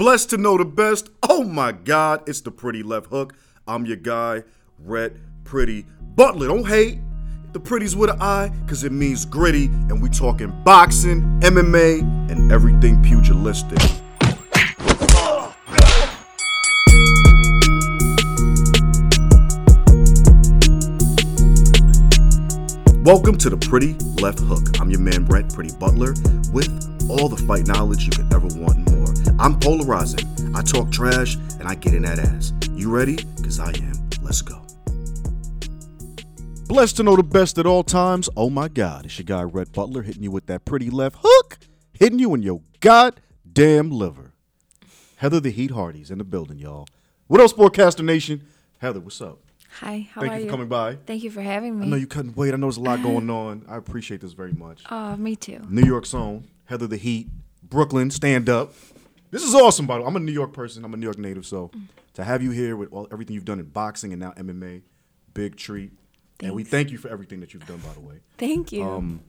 Blessed to know the best. Oh my God, it's the pretty left hook. I'm your guy, Rhett Pretty Butler. Don't hate. The pretty's with an I, cause it means gritty, and we talking boxing, MMA, and everything pugilistic. Welcome to the Pretty Left Hook. I'm your man Rhett Pretty Butler with all the fight knowledge you could ever want more. I'm polarizing. I talk trash and I get in that ass. You ready? Cause I am. Let's go. Blessed to know the best at all times. Oh my God, it's your guy Rhett Butler hitting you with that pretty left hook, hitting you in your goddamn liver. Heather the Heat Hardy's in the building, y'all. What else, Sportcaster Nation? Heather, what's up? Hi, how Thank are you you? for coming by. Thank you for having me. I know you couldn't wait. I know there's a lot going on. I appreciate this very much. Oh, me too. New York's own, Heather the Heat, Brooklyn, stand up. This is awesome, by the way. I'm a New York person. I'm a New York native, so to have you here with all, everything you've done in boxing and now MMA, big treat. And we thank you for everything that you've done, by the way. Thank you. Um,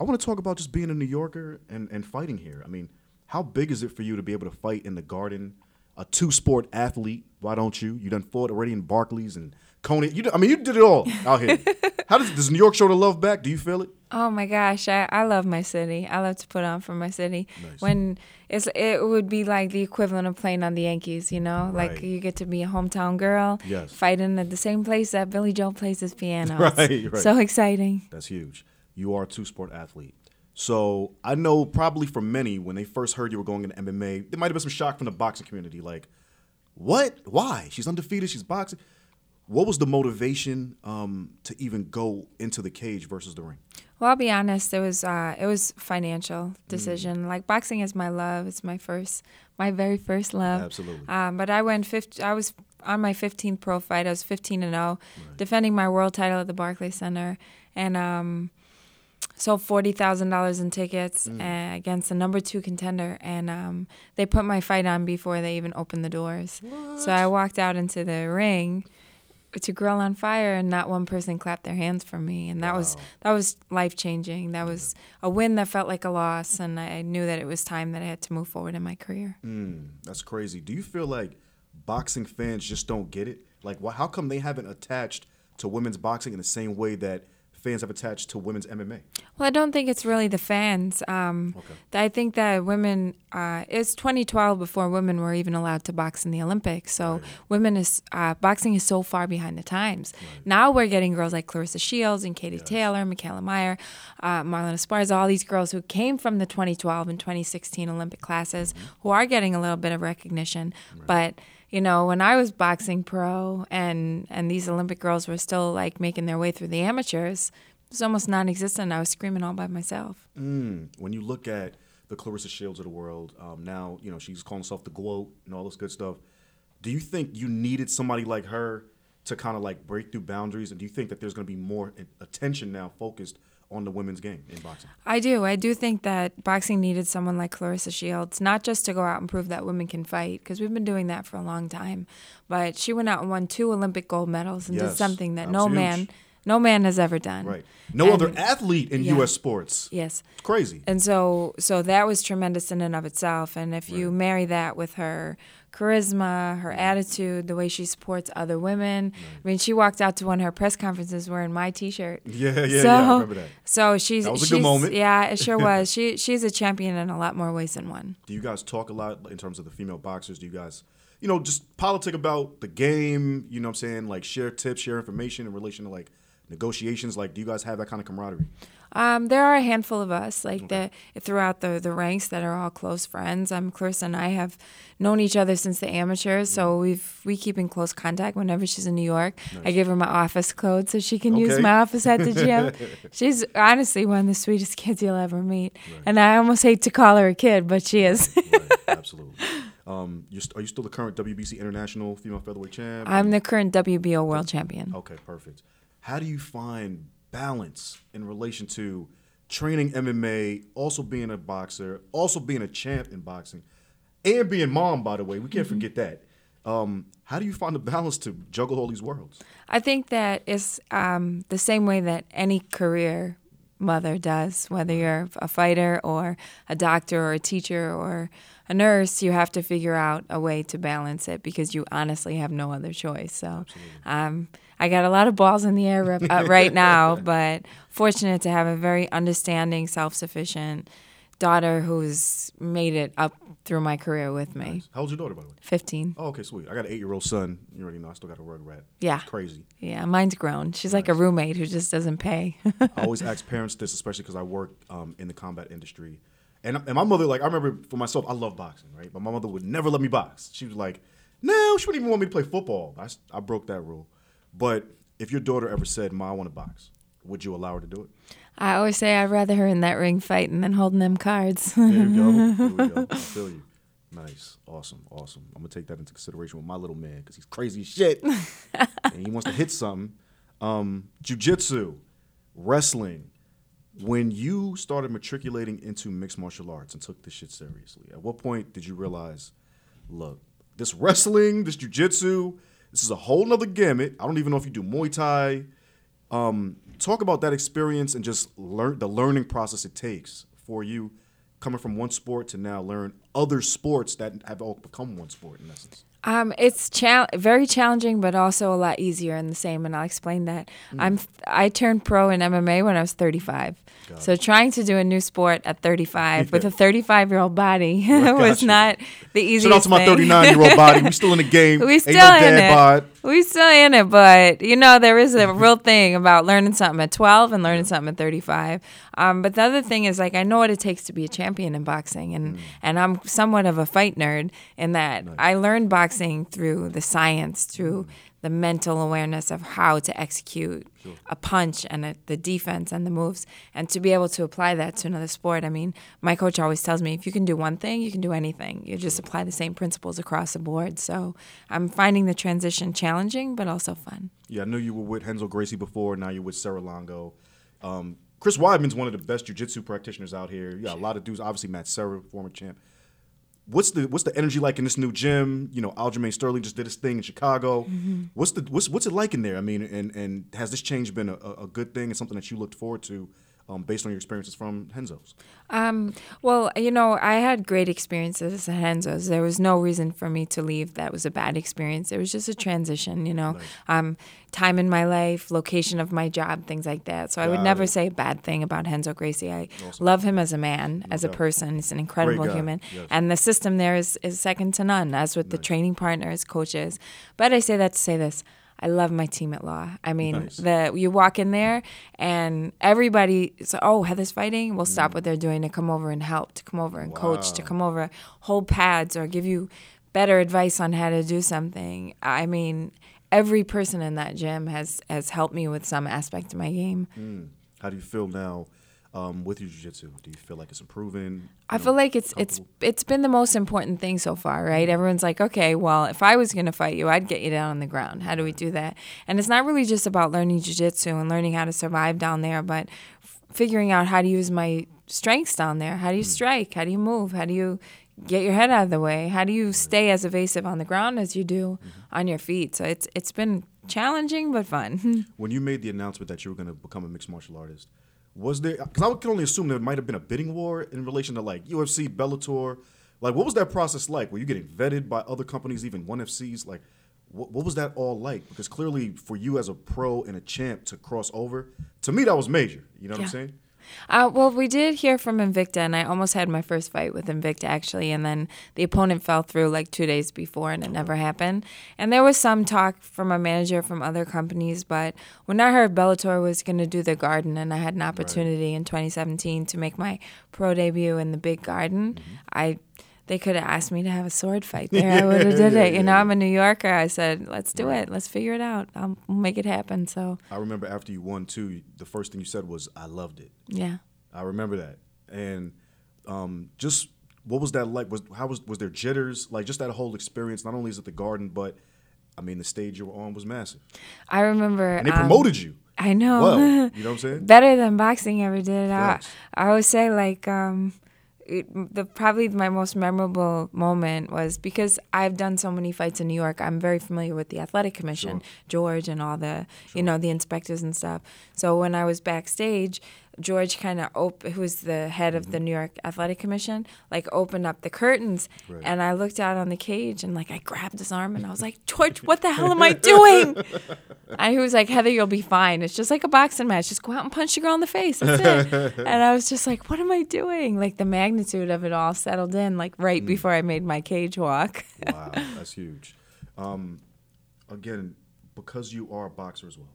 I want to talk about just being a New Yorker and, and fighting here. I mean, how big is it for you to be able to fight in the Garden? A two-sport athlete. Why don't you? You done fought already in Barclays and Coney. You, d- I mean, you did it all out here. how does does New York show the love back? Do you feel it? Oh my gosh, I, I love my city. I love to put on for my city. Nice. When it's it would be like the equivalent of playing on the Yankees, you know? Right. Like you get to be a hometown girl, Yes. fighting at the same place that Billy Joel plays his piano. Right, right. So exciting. That's huge. You are a two sport athlete. So I know probably for many, when they first heard you were going into MMA, there might have been some shock from the boxing community. Like, what? Why? She's undefeated. She's boxing. What was the motivation um, to even go into the cage versus the ring? Well, I'll be honest. It was uh, it was financial Mm. decision. Like boxing is my love. It's my first, my very first love. Absolutely. Um, but I went 50, I was on my 15th pro fight. I was 15 and 0, defending my world title at the Barclays Center, and um, sold forty thousand dollars in tickets Mm. uh, against the number two contender. And um, they put my fight on before they even opened the doors. So I walked out into the ring to grill on fire and not one person clapped their hands for me. And that was that was life changing that was a win that felt like a loss and i knew that it was time that i had to move forward in my career. Mm, that's crazy. Do you feel like boxing fans just don't get it? Like, why, how come they haven't attached to women's boxing in the same way that fans have attached to women's MMA? well i don't think it's really the fans um, Okay. i think that women uh, it's 2012 before women were even allowed to box in the olympics so women is uh, boxing is so far behind the times. Now we're getting girls like claressa shields and katie taylor mikaela mayer uh, marlen esparza all these girls who came from the 2012 and 2016 olympic classes who are getting a little bit of recognition but you know when i was boxing pro and and these olympic girls were still like making their way through the amateurs it was almost non-existent. I was screaming all by myself. Mm, when you look at the Claressa Shields of the world, um, now you know she's calling herself the GOAT and all this good stuff. Do you think you needed somebody like her to kind of like break through boundaries, and do you think that there's going to be more attention now focused on the women's game in boxing? I do. I do think that boxing needed someone like Claressa Shields, not just to go out and prove that women can fight, because we've been doing that for a long time, but she went out and won two Olympic gold medals and did something that that no was man, huge. No man has ever done. Right. No And- other athlete in yeah. U.S. sports. Yes. It's crazy. And so, so that was tremendous in and of itself. And if you marry that with her charisma, her attitude, the way she supports other women, I mean, she walked out to one of her press conferences wearing my T-shirt. Yeah, yeah, so, yeah. I remember that. So she's That was a she's, good moment. Yeah, it sure was. She she's a champion in a lot more ways than one. Do you guys talk a lot in terms of the female boxers? Do you guys, you know, just politic about the game? You know what I'm saying? Like share tips, share information in relation to like negotiations. Like, do you guys have that kind of camaraderie? Um, there are a handful of us, like the throughout the the ranks, that are all close friends. Um, Claressa and I have known each other since the amateurs, so we've we keep in close contact whenever she's in New York. I give her my office code so she can use my office at the gym. she's honestly one of the sweetest kids you'll ever meet, and I almost hate to call her a kid, but she is. right, absolutely. Um, are you still the current WBC International Female Featherweight Champ? I'm the current WBO world champion. Okay, perfect. How do you find balance in relation to training MMA, also being a boxer, also being a champ in boxing, and being mom? By the way, we can't Mm-hmm. forget that. Um, how do you find the balance to juggle all these worlds? I think that it's um, the same way that any career mother does. Whether you're a fighter or a doctor or a teacher or a nurse, you have to figure out a way to balance it because you honestly have no other choice. So, um, I got a lot of balls in the air uh, right now, but fortunate to have a very understanding, self sufficient daughter who's made it up through my career with me. Nice. How old's your daughter, by the way? 15. Oh, okay, sweet. I got an eight year old son. You already know I still got a rug rat. Yeah. It's crazy. Yeah, mine's grown. She's like a roommate who just doesn't pay. I always ask parents this, especially because I work um, in the combat industry. And, and my mother, like, I remember for myself, I love boxing, right? But my mother would never let me box. She was like, no, she wouldn't even want me to play football. I broke that rule. But if your daughter ever said, Ma, I want to box, would you allow her to do it? I always say I'd rather her in that ring fighting than holding them cards. There you go. There we go. I feel you. Nice. Awesome. Awesome. I'm going to take that into consideration with my little man because he's crazy as shit. and he wants to hit something. Um, Jiu jitsu, wrestling. When you started matriculating into mixed martial arts and took this shit seriously, at what point did you realize, look, this wrestling, this jujitsu, this is a whole nother gamut. I don't even know if you do Muay Thai. Um, talk about that experience and just learn the learning process it takes for you coming from one sport to now learn other sports that have all become one sport in essence. Um, it's chal- very challenging, but also a lot easier and the same. And I'll explain that. I'm I turned pro in MMA when I was 35. so trying to do a new sport at 35 with a 35 year old body was not the easiest. Shout out to my 39 year old body. We still in the game. We Ain't still no in it. bod. We still in it, but you know there is a real thing about learning something at 12 and learning something at 35. Um, but the other thing is like I know what it takes to be a champion in boxing, and Mm. and I'm somewhat of a fight nerd in that I learned boxing through the science, through Mm. The mental awareness of how to execute a punch and a, the defense and the moves, and to be able to apply that to another sport. I mean, my coach always tells me if you can do one thing, you can do anything. You just apply the same principles across the board. So I'm finding the transition challenging, but also fun. Yeah, I knew you were with Renzo Gracie before. Now you're with Serra Longo. Um, Chris Weidman's one of the best jiu-jitsu practitioners out here. You got a lot of dudes. Obviously, Matt Serra, former champ. What's the what's the energy like in this new gym? You know, Aljamain Sterling just did his thing in Chicago. Mm-hmm. What's the what's what's it like in there? I mean, and and has this change been a, a a good thing and something that you looked forward to, um, based on your experiences from Renzo's? Um, well, you know, I had great experiences at Renzo's. There was no reason for me to leave. That was a bad experience. It was just a transition, you know, um, time in my life, location of my job, things like that. So I would Got never it. say a bad thing about Renzo Gracie. I love him as a man, as a person. He's an incredible human. yes. And the system there is, is second to none, as with the training partners, coaches. But I say that to say this. I love my team at law. I mean, Nice. the you walk in there and everybody is oh Heather's fighting. We'll stop mm. what they're doing to come over and help, to come over and coach, to come over hold pads or give you better advice on how to do something. I mean, every person in that gym has has helped me with some aspect of my game. Mm. How do you feel now um, with your jiu-jitsu? Do you feel like it's improving? I You feel like it's it's it's been the most important thing so far, right? Mm-hmm. Everyone's like, okay, well, if I was gonna fight you, I'd get you down on the ground. How do we do that? And it's not really just about learning jujitsu and learning how to survive down there, but f- figuring out how to use my strengths down there. How do you mm. strike? How do you move? How do you get your head out of the way? How do you stay as evasive on the ground as you do mm-hmm. on your feet? So it's it's been challenging but fun. when you made the announcement that you were going to become a mixed martial artist, was there? Because I can only assume there might have been a bidding war in relation to like UFC, Bellator. Like, what was that process like? Were you getting vetted by other companies, even one FCs? Like, what, what was that all like? Because clearly, for you as a pro and a champ to cross over, to me that was major. You know what Yeah. I'm saying? Uh, well, we did hear from Invicta, and I almost had my first fight with Invicta actually, and then the opponent fell through like two days before, and it never happened. And there was some talk from a manager from other companies, but when I heard Bellator was going to do the Garden, and I had an opportunity in 2017 to make my pro debut in the Big Garden, I they could have asked me to have a sword fight there. I would have did Yeah, it. You know. I'm a New Yorker. I said, let's do it. Let's figure it out. I'll make it happen. So I remember after you won too, the first thing you said was, "I loved it." yeah. I remember that. And um, just what was that like? Was how was was there jitters? Like just that whole experience. Not only is it the garden, but I mean the stage you were on was massive, I remember. and they um, promoted you. I know. Well, you know what I'm saying? better than boxing ever did. I. I always say like um, it, the probably my most memorable moment was because I've done so many fights in New York. I'm very familiar with the athletic commission, George, and all the you know the inspectors and stuff. So when I was backstage. George kind of op- who's the head of the New York Athletic Commission, like opened up the curtains, Right. and I looked out on the cage and like I grabbed his arm and I was like, George, what the hell am I doing? and he was like, Heather, you'll be fine. It's just like a boxing match. Just go out and punch the girl in the face. That's it. and I was just like, what am I doing? Like the magnitude of it all settled in like right before I made my cage walk. Wow, that's huge. Um, again, because you are a boxer as well,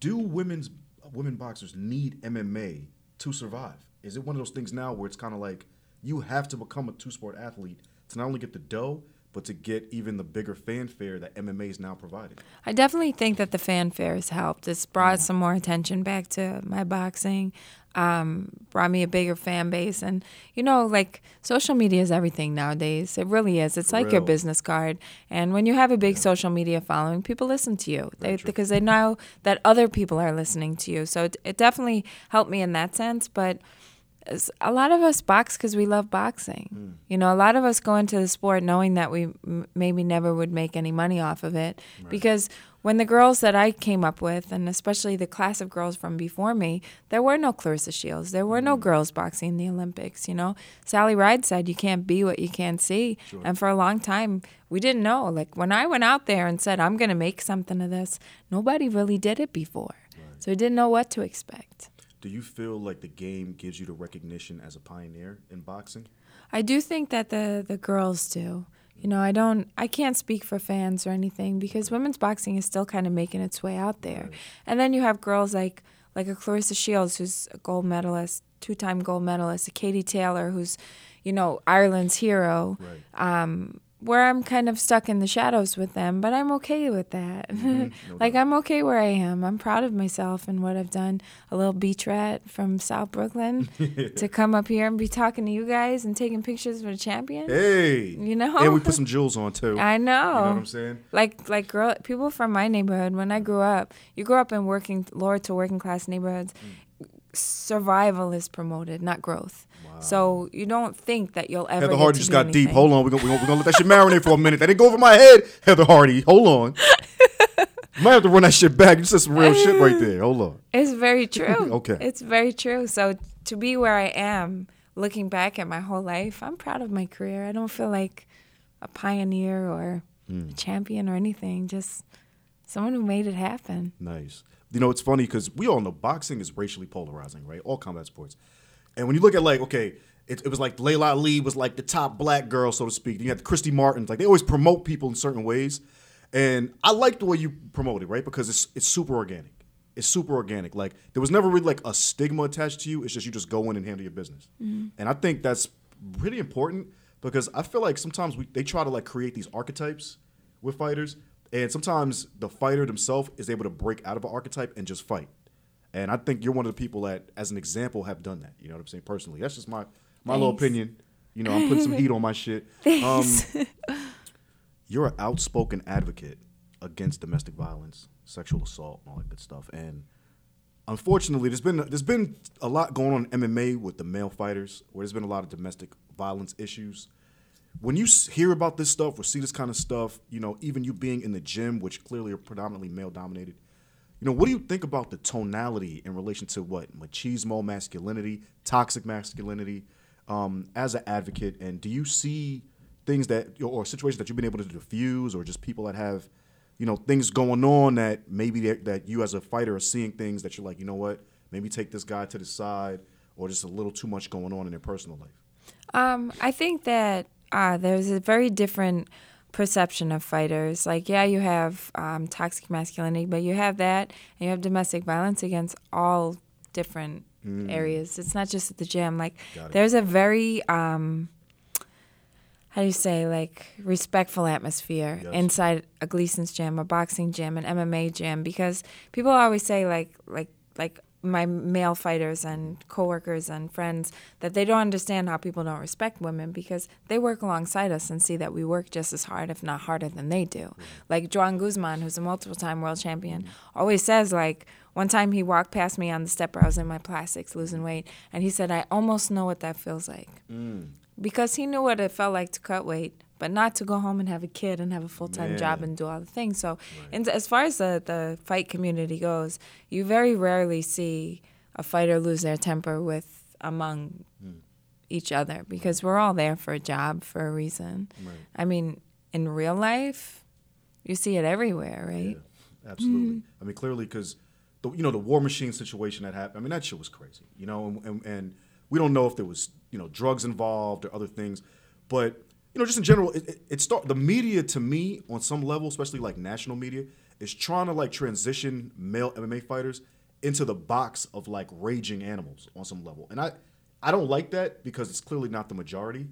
do women's women boxers need MMA to survive? Is it one of those things now where it's kind of like you have to become a two sport athlete to not only get the dough, but to get even the bigger fanfare that MMA is now providing? I definitely think that the fanfare has helped. It's brought some more attention back to my boxing, um, brought me a bigger fan base. And, you know, like social media is everything nowadays. It really is. It's like your business card. And when you have a big social media following, people listen to you they, because they know that other people are listening to you. So it, it definitely helped me in that sense. But a lot of us box because we love boxing. Hmm. You know, a lot of us go into the sport knowing that we m- maybe never would make any money off of it. Because when the girls that I came up with, and especially the class of girls from before me, there were no Claressa Shields. There were no hmm. girls boxing in the Olympics. You know, Sally Ride said you can't be what you can't see. And for a long time, we didn't know. Like when I went out there and said, I'm going to make something of this, nobody really did it before. So we didn't know what to expect. Do you feel like the game gives you the recognition as a pioneer in boxing? I do think that the the girls do. You know, I don't I can't speak for fans or anything because women's boxing is still kind of making its way out there. And then you have girls like like a Claressa Shields who's a gold medalist, two-time gold medalist, a Katie Taylor who's, you know, Ireland's hero. Right. Um where I'm kind of stuck in the shadows with them, but I'm okay with that. Mm-hmm. no like. I'm okay where I am. I'm proud of myself and what I've done. A little beach rat from South Brooklyn to come up here and be talking to you guys and taking pictures with a champion. Hey, You know? and we put some jewels on too. I know. You know what I'm saying? Like like girl people from my neighborhood when I grew up, you grew up in working lower to working class neighborhoods. Mm. Survival is promoted, not growth. So you don't think that you'll ever. Heather Hardy just got deep. Hold on, we're gonna, we're, gonna, we're gonna let that shit marinate for a minute. That didn't go over my head, Heather Hardy. Hold on. Might have to run that shit back. You said some real shit right there. Hold on. It's very true. Okay. It's very true. So to be where I am, looking back at my whole life, I'm proud of my career. I don't feel like a pioneer or Hmm. a champion or anything. Just someone who made it happen. Nice. You know, it's funny because we all know boxing is racially polarizing, right? All combat sports. And when you look at like, okay, it, it was like Laila Ali was like the top black girl, so to speak. You had Christy Martin. Like they always promote people in certain ways. And I like the way you promote it, right? Because it's it's super organic. It's super organic. Like there was never really like a stigma attached to you. It's just you just go in and handle your business. Mm-hmm. And I think that's pretty important because I feel like sometimes we they try to like create these archetypes with fighters, and sometimes the fighter themselves is able to break out of an archetype and just fight. And I think you're one of the people that, as an example, have done that. You know what I'm saying? Personally, that's just my my little opinion. You know, I'm putting some heat on my shit. Um, you're an outspoken advocate against domestic violence, sexual assault, and all that good stuff. And unfortunately, there's been there's been a lot going on in MMA with the male fighters, where there's been a lot of domestic violence issues. When you hear about this stuff or see this kind of stuff, you know, even you being in the gym, which clearly are predominantly male dominated, you know, what do you think about the tonality in relation to what machismo, masculinity, toxic masculinity, um, as an advocate? And do you see things that or situations that you've been able to diffuse, or just people that have, you know, things going on that maybe that you as a fighter are seeing things that you're like, you know what, maybe take this guy to the side, or just a little too much going on in their personal life. Um, I think that uh, there's a very different perception of fighters. Like, yeah, you have um, toxic masculinity, but you have that, and you have domestic violence against all different areas. It's not just at the gym. Like, there's a very um, how do you say like respectful atmosphere Yes. inside a Gleason's gym, a boxing gym, an MMA gym because people always say like like like my male fighters and coworkers and friends that they don't understand how people don't respect women because they work alongside us and see that we work just as hard if not harder than they do. Like Juan Guzman who's a multiple time world champion always says like one time he walked past me on the step where I was in my plastics losing weight and he said I almost know what that feels like mm. because he knew what it felt like to cut weight, but not to go home and have a kid and have a full time job and do all the things. So, and as far as the, the fight community goes, you very rarely see a fighter lose their temper with among hmm. each other because we're all there for a job for a reason. Right. I mean, in real life, you see it everywhere, right? Yeah, absolutely. Mm-hmm. I mean, clearly, because the you know the war machine situation that happened. I mean, that shit was crazy. You know, and, and, and we don't know if there was you know drugs involved or other things, but you know, just in general, it, it, it start the media to me on some level, especially like national media, is trying to like transition male MMA fighters into the box of like raging animals on some level, and I I don't like that because it's clearly not the majority.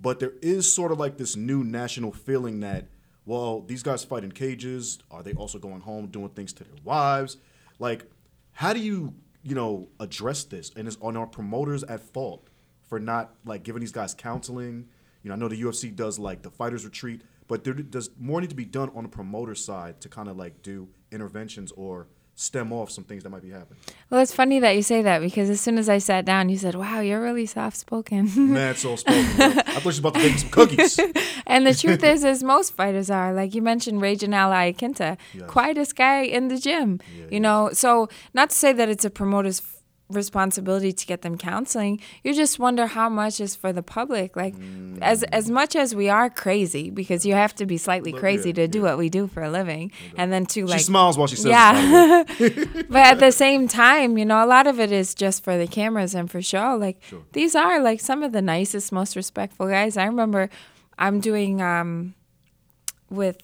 But there is sort of like this new national feeling that, well, these guys fight in cages. Are they also going home doing things to their wives? Like, how do you, you know, address this? And is on our promoters at fault for not like giving these guys counseling? You know, I know the UFC does like the fighters retreat, but there does more need to be done on the promoter side to kind of like do interventions or stem off some things that might be happening. Well, it's funny that you say that because as soon as I sat down, you said, "Wow, you're really soft spoken." Mad soul spoken. I thought she was about to bake some cookies. and the truth is, is most fighters are like you mentioned, Raging Al Iaquinta, Yes. quietest guy in the gym. Yeah, you know, so not to say that it's a promoter's responsibility to get them counseling. You just wonder how much is for the public. Like, as as much as we are crazy, because you have to be slightly Look, crazy yeah, to do yeah. what we do for a living, and then to like she smiles while she says, yeah. yeah. but at the same time, you know, a lot of it is just for the cameras and for show. Like Sure. these are like some of the nicest, most respectful guys. I remember I'm doing um with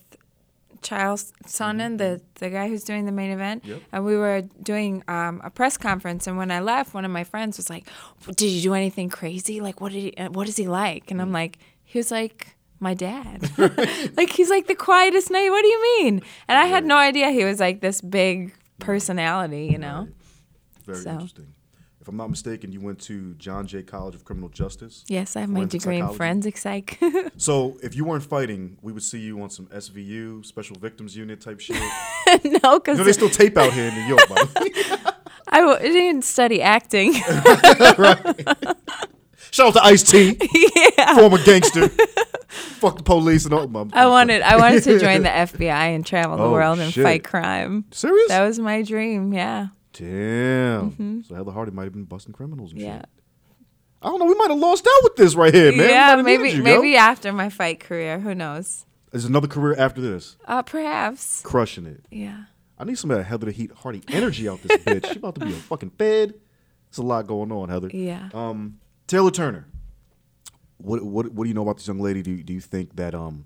Chael Sonnen, the the guy who's doing the main event, Yep. and we were doing um, a press conference. And when I left, one of my friends was like, "Did you do anything crazy? Like, what did he? uh, What is he like?" And I'm like, "He was like." My dad, like he's like the quietest night. What do you mean? And I had no idea he was like this big personality, you know. Right. Very So. interesting. I'm not mistaken, you went to John Jay College of Criminal Justice. Yes, I have my degree in forensic psych. So if you weren't fighting, we would see you on some SVU, Special Victims Unit type shit. no, because know, they still tape out here in New York, the. I w- didn't study acting. Shout out to Ice T, yeah. former gangster. Fuck the police and all. I'm- I wanted I wanted to join the FBI and travel the Oh, world and shit. fight crime. Serious? That was my dream. Yeah. Damn. So Heather Hardy might have been busting criminals and Mm-hmm. Yeah. shit. I don't know. We might have lost out with this right here, man. Yeah. Maybe you, maybe yo. after my fight career. Who knows? There's another career after this. Uh, perhaps. Crushing it. Yeah. I need some of that Heather the Heat Hardy energy out this bitch. She about to be a fucking fed. There's a lot going on, Heather. Yeah. Um, Taylor Turner. What what what do you know about this young lady? Do you, do you think that um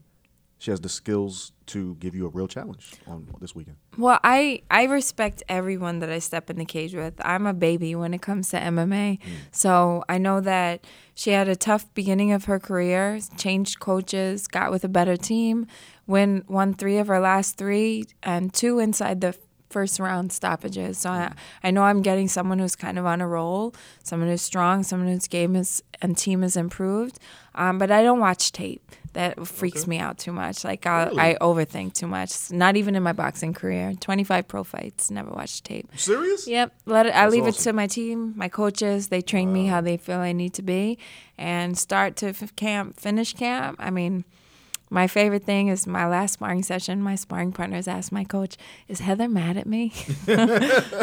she has the skills to give you a real challenge on this weekend? Well, I I respect everyone that I step in the cage with. I'm a baby when it comes to MMA. So I know that she had a tough beginning of her career, changed coaches, got with a better team, win won three of her last three, and two inside the first round stoppages. So I, I know I'm getting someone who's kind of on a roll, someone who's strong, someone whose game is and team is improved. Um, but I don't watch tape. That freaks Okay. me out too much. Like I, Really? I overthink too much. Not even in my boxing career. 25 pro fights, never watched tape. Serious? Yep. Let it, I leave it to my team, my coaches. They train me how they feel I need to be, and start to f- camp, finish camp. I mean, my favorite thing is my last sparring session. My sparring partners asked my coach, "Is Heather mad at me?"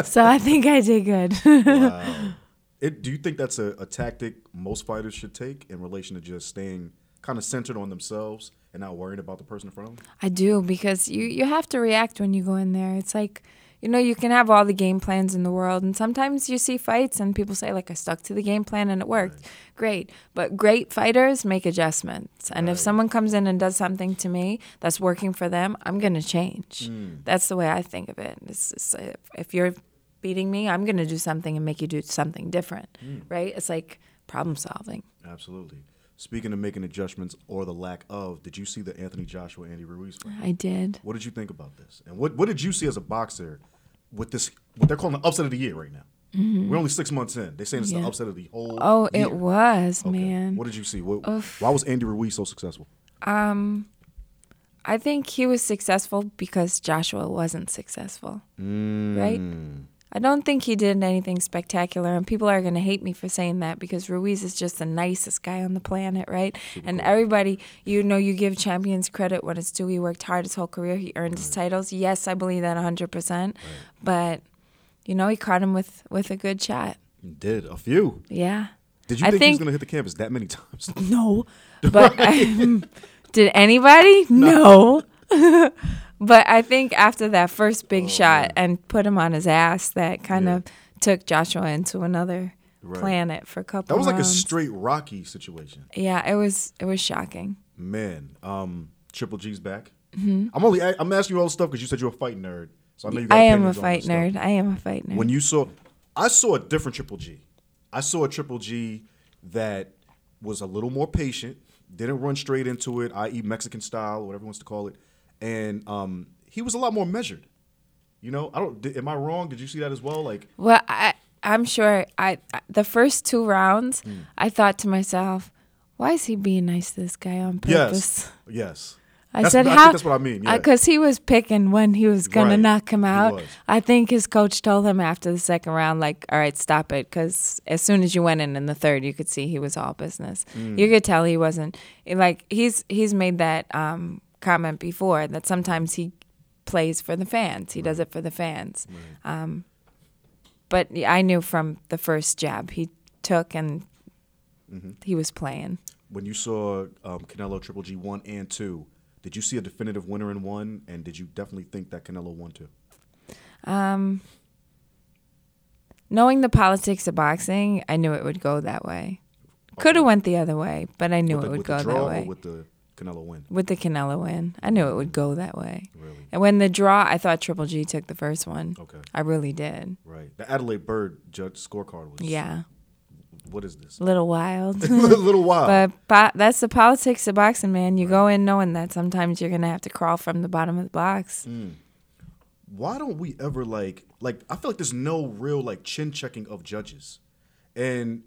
so I think I did good. Wow. It, do you think that's a, a tactic most fighters should take in relation to just staying kind of centered on themselves and not worrying about the person in front of them? I do because you you have to react when you go in there. It's like you know you can have all the game plans in the world, and sometimes you see fights and people say like I stuck to the game plan and it worked. Great, but great fighters make adjustments, and if someone comes in and does something to me that's working for them, I'm gonna change. Hmm. That's the way I think of it. It's, it's, if, uh, if you're beating me, I'm gonna do something and make you do something different, hmm. right? It's like problem solving. Absolutely. Speaking of making adjustments or the lack of, did you see the Anthony Joshua Andy Ruiz fight? I did. What did you think about this? And what, what did you see as a boxer with this, what they're calling the upset of the year right now? We're only six months in. They're saying it's the Mm-hmm. Upset of the whole Oh, year. it was Okay. man. What did you see? What, why was Andy Ruiz so successful? Um, I think he was successful because Joshua wasn't successful. Right? I don't think he did anything spectacular, and people are going to hate me for saying that because Ruiz is just the nicest guy on the planet, right? and everybody, you know, you give champions credit when it's due. He worked hard his whole career, he earned his titles. Yes, I believe that 100%. But you know, he caught him with with a good shot. Did a few. Yeah. Did you I think, he was going to hit the canvas that many times? No. But did anybody? No. But I think after that first big shot and put him on his ass, that kind Oh, Yeah. of took Joshua into another Right. planet for a couple. That was like a straight Rocky situation. Yeah, it was. It was shocking. Man, um, Triple G's back. Mm-hmm. I'm only I'm asking you all this stuff because you said you're a fight nerd. So I know you got I am a fight this stuff. nerd. I am a fight nerd. When you saw, I saw a different Triple G. I saw a Triple G that was a little more patient, didn't run straight into it, i.e., Mexican style, whatever he wants to call it, and um, he was a lot more measured. You know, I don't. Did, am I wrong? Did you see that as well? Like, Well, I I'm sure I I- the first two rounds Hmm. I thought to myself, why is he being nice to this guy on purpose? yes, yes. I That's- said I how that's what I mean. Yeah. because he was picking when he was gonna Right. knock him out. I think his coach told him after the second round, like, "All right, stop it," because as soon as you went in in the third, you could see he was all business. Mm. You could tell he wasn't like he's he's made that um, comment before that sometimes he plays for the fans. He does it for the fans. Um, but I knew from the first jab he took and Mm-hmm. he was playing. when you saw um, Canelo Triple G one and two, did you see a definitive winner in one, and did you definitely think that Canelo won two? Um, knowing the politics of boxing, I knew it would go that way. Could have went the other way, but I knew it would go that way. Canelo win? With the Canelo win, I knew it would go that way. Really? And when the draw, I thought Triple G took the first one. Okay. I really did. Right. The Adalaide Byrd judge scorecard was. Yeah, What is this? little wild. a little wild. But po- that's the politics of boxing, man. You go in knowing that sometimes you're gonna have to crawl from the bottom of the box. Mm. Why don't we ever like like? I feel like there's no real like chin checking of judges, and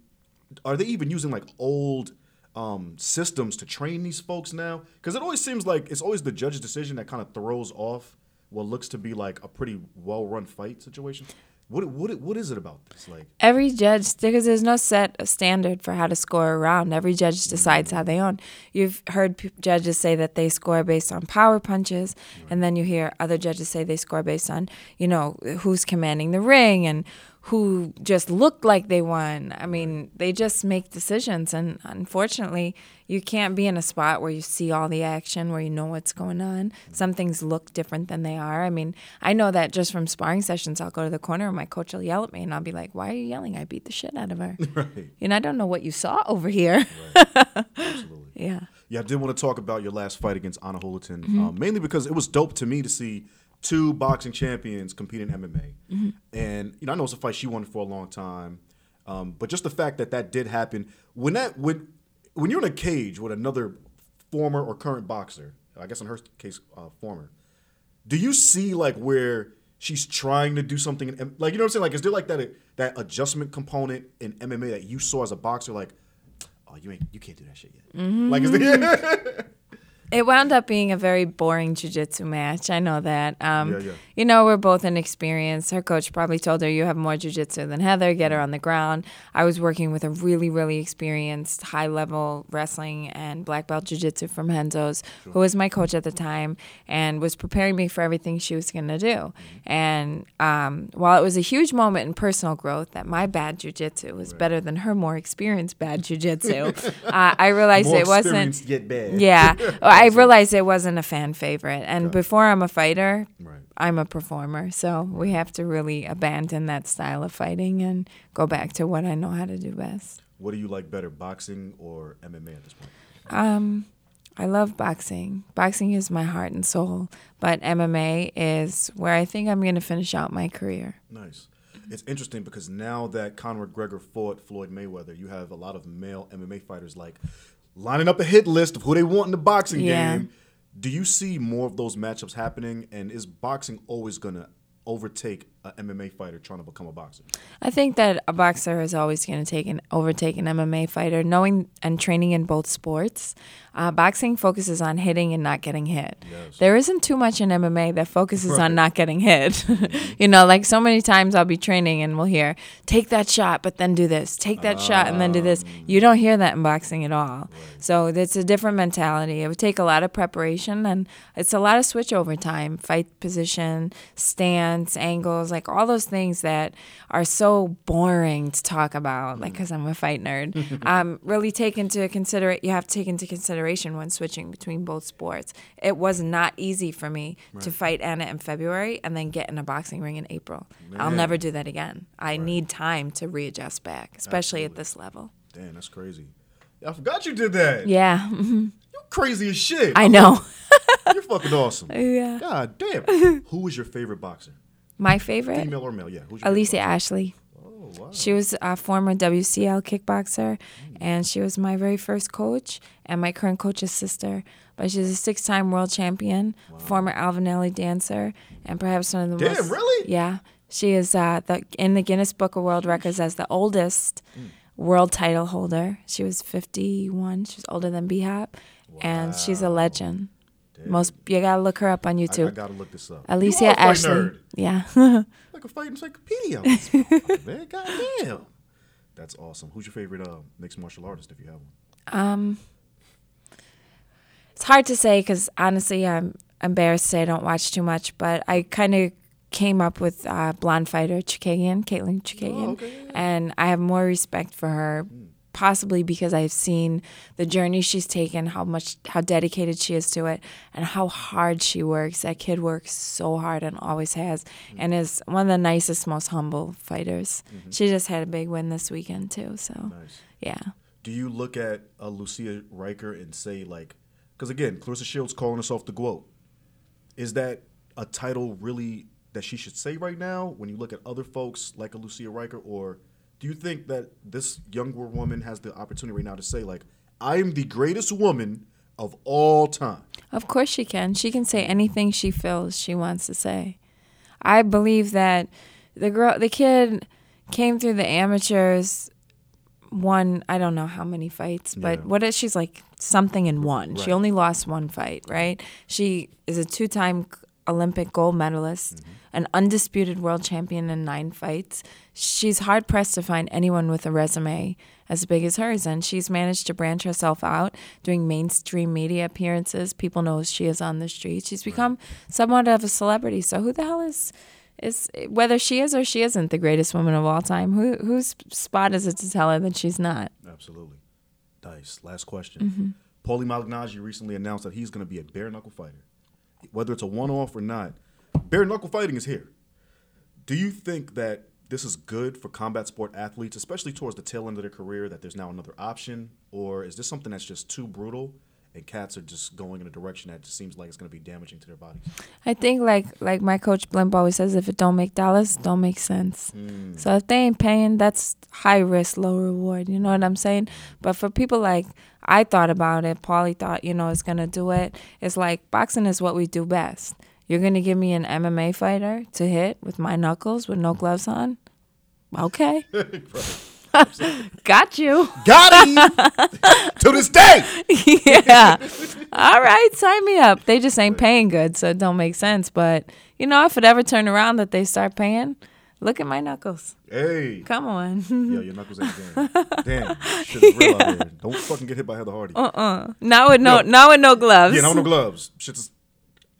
are they even using like old um, systems to train these folks now? Because it always seems like it's always the judge's decision that kind of throws off what looks to be like a pretty well run fight situation. What what what is it about this? Like, Every judge, because there's no set standard for how to score a round. Every judge decides how they own. You've heard p- judges say that they score based on power punches, and then you hear other judges say they score based on, you know, who's commanding the ring and who just looked like they won. I mean, they just make decisions, and unfortunately, you can't be in a spot where you see all the action, where you know what's going on. Some things look different than they are. I mean, I know that just from sparring sessions. I'll go to the corner, and my coach will yell at me, and I'll be like, "Why are you yelling? I beat the shit out of her." right? and I don't know what you saw over here. Right. Absolutely. yeah. Yeah, I did want to talk about your last fight against Ana Julaton, Mm-hmm. um, mainly because it was dope to me to see two boxing champions compete in MMA. Mm-hmm. And you know, I know it's a fight she wanted for a long time, um, but just the fact that that did happen when that when when you're in a cage with another former or current boxer, I guess in her case, uh, former, do you see like where she's trying to do something in, like you know what I'm saying? Like, is there like that that adjustment component in MMA that you saw as a boxer, like? Oh, you ain't, you can't do that shit yet. Mm-hmm. Like, is there, It wound up being a very boring jujitsu match. I know that. Um, Yeah, yeah. You know, we're both inexperienced. Her coach probably told her, You have more jujitsu than Heather, get her on the ground. I was working with a really, really experienced high level wrestling and black belt jujitsu from Renzo's, who was my coach at the time and was preparing me for everything she was going to do. And um, while it was a huge moment in personal growth that my bad jujitsu was better than her more experienced bad jujitsu, uh, I realized more it wasn't. yet bad? Yeah, I realized it wasn't a fan favorite, and before I'm a fighter, Right. I'm a performer. So we have to really abandon that style of fighting and go back to what I know how to do best. What do you like better, boxing or MMA at this point? Um, I love boxing. Boxing is my heart and soul, but MMA is where I think I'm going to finish out my career. Nice. It's interesting because now that Conor McGregor fought Floyd Mayweather, you have a lot of male MMA fighters like lining up a hit list of who they want in the boxing Yeah. game. Do you see more of those matchups happening? And is boxing always going to overtake an MMA fighter trying to become a boxer? I think that a boxer is always going to take an overtake an MMA fighter, knowing and training in both sports. Uh, boxing focuses on hitting and not getting hit. Yes. There isn't too much in MMA that focuses on not getting hit. you know, like so many times I'll be training and we'll hear, take that shot, but then do this, take that shot, and then do this. You don't hear that in boxing at all. So it's a different mentality. It would take a lot of preparation and it's a lot of switch over time, fight position, stance, angles. Like all those things that are so boring to talk about, like because I'm a fight nerd. um, really take into consider you have to take into consideration when switching between both sports. It was not easy for me to fight Ana in February and then get in a boxing ring in April. I'll never do that again. I need time to readjust back, especially at this level. Damn, that's crazy. I forgot you did that. Yeah, You crazy as shit. I know. You're fucking awesome. yeah. God damn. Who is your favorite boxer? My favorite, Female or male? Yeah. Who's your Alicia Ashley. Oh, wow. She was a former WCL kickboxer, and she was my very first coach and my current coach's sister. But she's a six-time world champion, former Alvin Ailey dancer, and perhaps one of the most. Damn, most. really? Yeah, she is uh, the in the Guinness Book of World Records as the oldest Hmm. world title holder. She was 51. She's older than B Hop, and she's a legend. Most you gotta look her up on I, I gotta look this up. Alicia you are a Ashley. Nerd. Yeah. Like a fighting encyclopedia. on this motherfucker, man. God damn. That's awesome. Who's your favorite uh, mixed martial artist if you have one? Um, It's hard to say because honestly, I'm embarrassed to say I don't watch too much, but I kind of came up with uh, blonde fighter Chookagian, Katlyn Chookagian, Oh, okay, and I have more respect for her. Possibly because I've seen the journey she's taken, how much, how dedicated she is to it, and how hard she works. That kid works so hard and always has, Mm-hmm. and is one of the nicest, most humble fighters. She just had a big win this weekend too, so Nice. yeah. Do you look at uh, Lucia Rijker and say like, because again, Claressa Shields calling herself the GOAT. Is that a title really that she should say right now when you look at other folks like a Lucia Rijker, or do you think that this younger woman has the opportunity right now to say like, I am the greatest woman of all time? Of course she can. She can say anything she feels she wants to say. I believe that the girl, the kid, came through the amateurs. Won I don't know how many fights, but Yeah. what is she's like something in one. She only lost one fight, right? She is a two-time Olympic gold medalist, an undisputed world champion in nine fights. She's hard pressed to find anyone with a resume as big as hers, and she's managed to branch herself out, doing mainstream media appearances. People know she is on the street. She's become somewhat of a celebrity. So who the hell is is whether she is or she isn't the greatest woman of all time? Who whose spot is it to tell her that she's not? Absolutely. Dice. Last question. Mm-hmm. Paulie Malignaggi recently announced that he's going to be a bare knuckle fighter. Whether it's a one off or not, bare knuckle fighting is here. Do you think that this is good for combat sport athletes, especially towards the tail end of their career, that there's now another option? Or is this something that's just too brutal and cats are just going in a direction that just seems like it's going to be damaging to their bodies? I think like like my coach Blimp always says, if it don't make dollars, don't make sense. Mm. So if they ain't paying, that's high risk, low reward. You know what I'm saying? But for people like I thought about it, Paulie thought you know is gonna do it. It's like boxing is what we do best. You're gonna give me an MMA fighter to hit with my knuckles with no gloves on? Okay, got you. Got him! to this day! yeah. All right, sign me up. They just ain't paying good, so it don't make sense. But you know, if it ever turn around that they start paying, look at my knuckles. Hey. Come on. Yo, your knuckles ain't game. Damn. Shit is real out here. Don't fucking get hit by Heather Hardy. Uh-uh. Now with no, Yo. now with no gloves. Yeah, no, no gloves. Shit's.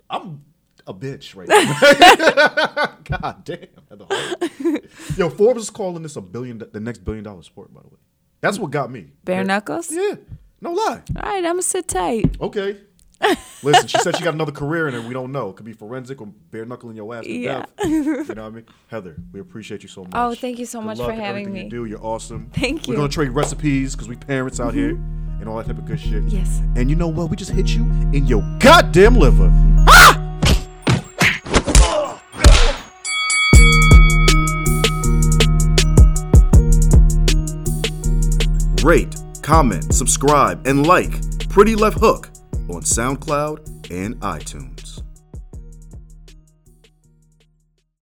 I'm a bitch right now. God damn. Yo, Forbes is calling this a billion, the next billion dollar sport. By the way, that's what got me. Bare Yeah. knuckles. Yeah, no lie. All right, I'm gonna sit tight. Okay. Listen, she said she got another career in it. We don't know. It could be forensic or bare knuckling your ass to Yeah. death. You know what I mean? Heather, we appreciate you so much. Oh, thank you so Good much for having me. You do. You're awesome. Thank you. We're gonna trade recipes because we parents out here mm-hmm. and all that type of good shit. Yes. And you know what? We just hit you in your goddamn liver. Rate, comment, subscribe, and like Pretty Left Hook on SoundCloud and iTunes.